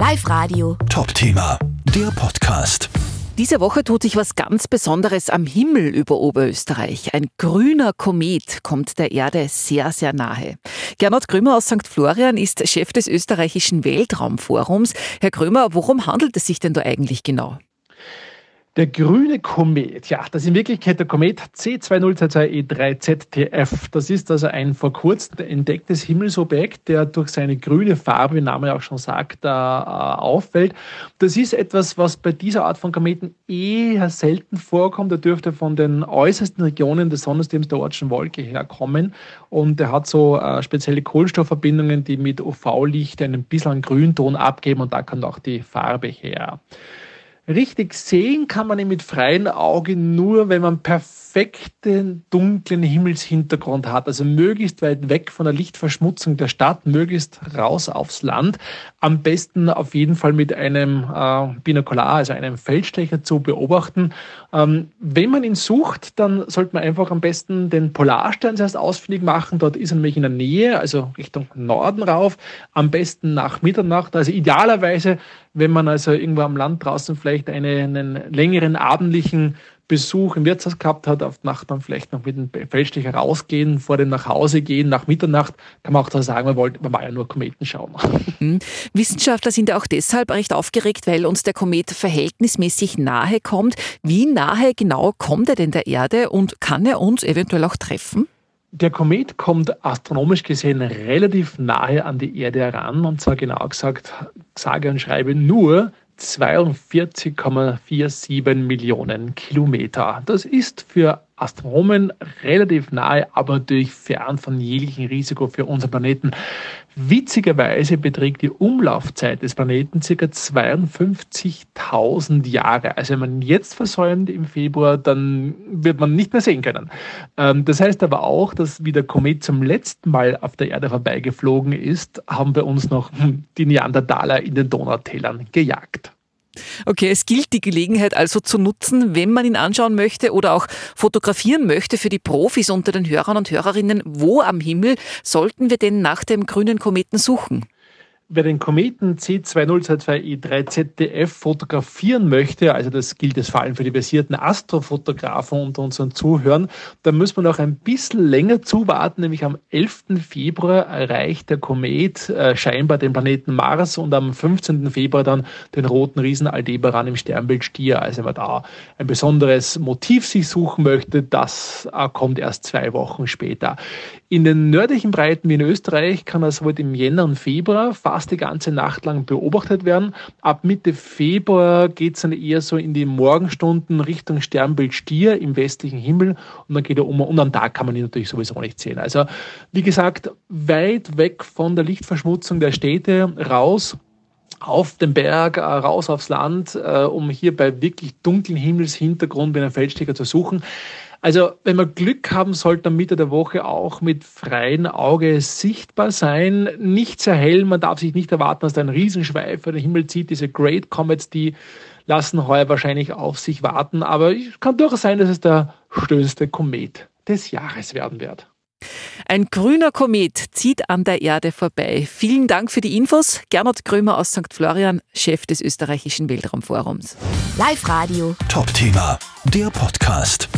Live Radio. Top-Thema, der Podcast. Diese Woche tut sich was ganz Besonderes am Himmel über Oberösterreich. Ein grüner Komet kommt der Erde sehr, sehr nahe. Gernot Krömer aus St. Florian ist Chef des österreichischen Weltraumforums. Herr Krömer, worum handelt es sich denn da eigentlich genau? Der grüne Komet, ja, das ist in Wirklichkeit der Komet C2022E3ZTF. Das ist also ein vor kurzem entdecktes Himmelsobjekt, der durch seine grüne Farbe, wie Name auch schon sagt, äh, auffällt. Das ist etwas, was bei dieser Art von Kometen eher selten vorkommt. Er dürfte von den äußersten Regionen des Sonnensystems der Ortschen Wolke herkommen und er hat so äh, spezielle Kohlenstoffverbindungen, die mit UV-Licht einen bisschen Grünton abgeben und da kommt auch die Farbe her. Richtig sehen kann man ihn mit freiem Auge nur, wenn man perfekten dunklen Himmelshintergrund hat, also möglichst weit weg von der Lichtverschmutzung der Stadt, möglichst raus aufs Land. Am besten auf jeden Fall mit einem äh, Binokular, also einem Feldstecher zu beobachten. Ähm, wenn man ihn sucht, dann sollte man einfach am besten den Polarstern zuerst ausfindig machen. Dort ist er nämlich in der Nähe, also Richtung Norden rauf. Am besten nach Mitternacht, also idealerweise wenn man also irgendwo am Land draußen vielleicht einen, einen längeren abendlichen Besuch im Wirtshaus gehabt hat, auf Nacht dann vielleicht noch mit dem Feldstecher rausgehen, vor dem nach Hause gehen, nach Mitternacht, kann man auch da sagen, man wollte, man war ja nur Kometen schauen. Mhm. Wissenschaftler sind ja auch deshalb recht aufgeregt, weil uns der Komet verhältnismäßig nahe kommt. Wie nahe genau kommt er denn der Erde und kann er uns eventuell auch treffen? Der Komet kommt astronomisch gesehen relativ nahe an die Erde heran und zwar genau gesagt, sage und schreibe nur 42,47 Millionen Kilometer. Das ist für Astronomen relativ nahe, aber natürlich fern von jeglichem Risiko für unseren Planeten. Witzigerweise beträgt die Umlaufzeit des Planeten ca. 52.000 Jahre. Also wenn man jetzt versäumt im Februar, dann wird man nicht mehr sehen können. Ähm, das heißt aber auch, dass wie der Komet zum letzten Mal auf der Erde vorbeigeflogen ist, haben wir uns noch die Neandertaler in den Donautälern gejagt. Okay, es gilt die Gelegenheit also zu nutzen, wenn man ihn anschauen möchte oder auch fotografieren möchte für die Profis unter den Hörern und Hörerinnen. Wo am Himmel sollten wir denn nach dem grünen Kometen suchen? Wer den Kometen C2022E3ZDF fotografieren möchte, also das gilt jetzt vor allem für die versierten Astrofotografen unter unseren Zuhörern, dann muss man noch ein bisschen länger zuwarten, nämlich am 11. Februar erreicht der Komet äh, scheinbar den Planeten Mars und am 15. Februar dann den roten Riesen Aldebaran im Sternbild Stier. Also wenn man da ein besonderes Motiv sich suchen möchte, das äh, kommt erst zwei Wochen später. In den nördlichen Breiten wie in Österreich kann das wohl im Jänner und Februar fast die ganze Nacht lang beobachtet werden. Ab Mitte Februar geht es dann eher so in die Morgenstunden Richtung Sternbild Stier im westlichen Himmel und dann geht er um und am Tag kann man ihn natürlich sowieso nicht sehen. Also wie gesagt, weit weg von der Lichtverschmutzung der Städte raus auf den Berg, äh, raus aufs Land, äh, um hier bei wirklich dunklen Himmelshintergrund bei einem Feldstecker zu suchen. Also, wenn wir Glück haben, sollte am Mitte der Woche auch mit freiem Auge sichtbar sein. Nicht sehr hell, man darf sich nicht erwarten, dass da ein Riesenschweif über den Himmel zieht. Diese Great Comets, die lassen heuer wahrscheinlich auf sich warten. Aber es kann durchaus sein, dass es der schönste Komet des Jahres werden wird. Ein grüner Komet zieht an der Erde vorbei. Vielen Dank für die Infos. Gernot Krömer aus St. Florian, Chef des österreichischen Weltraumforums. Live Radio. Top-Thema, der Podcast.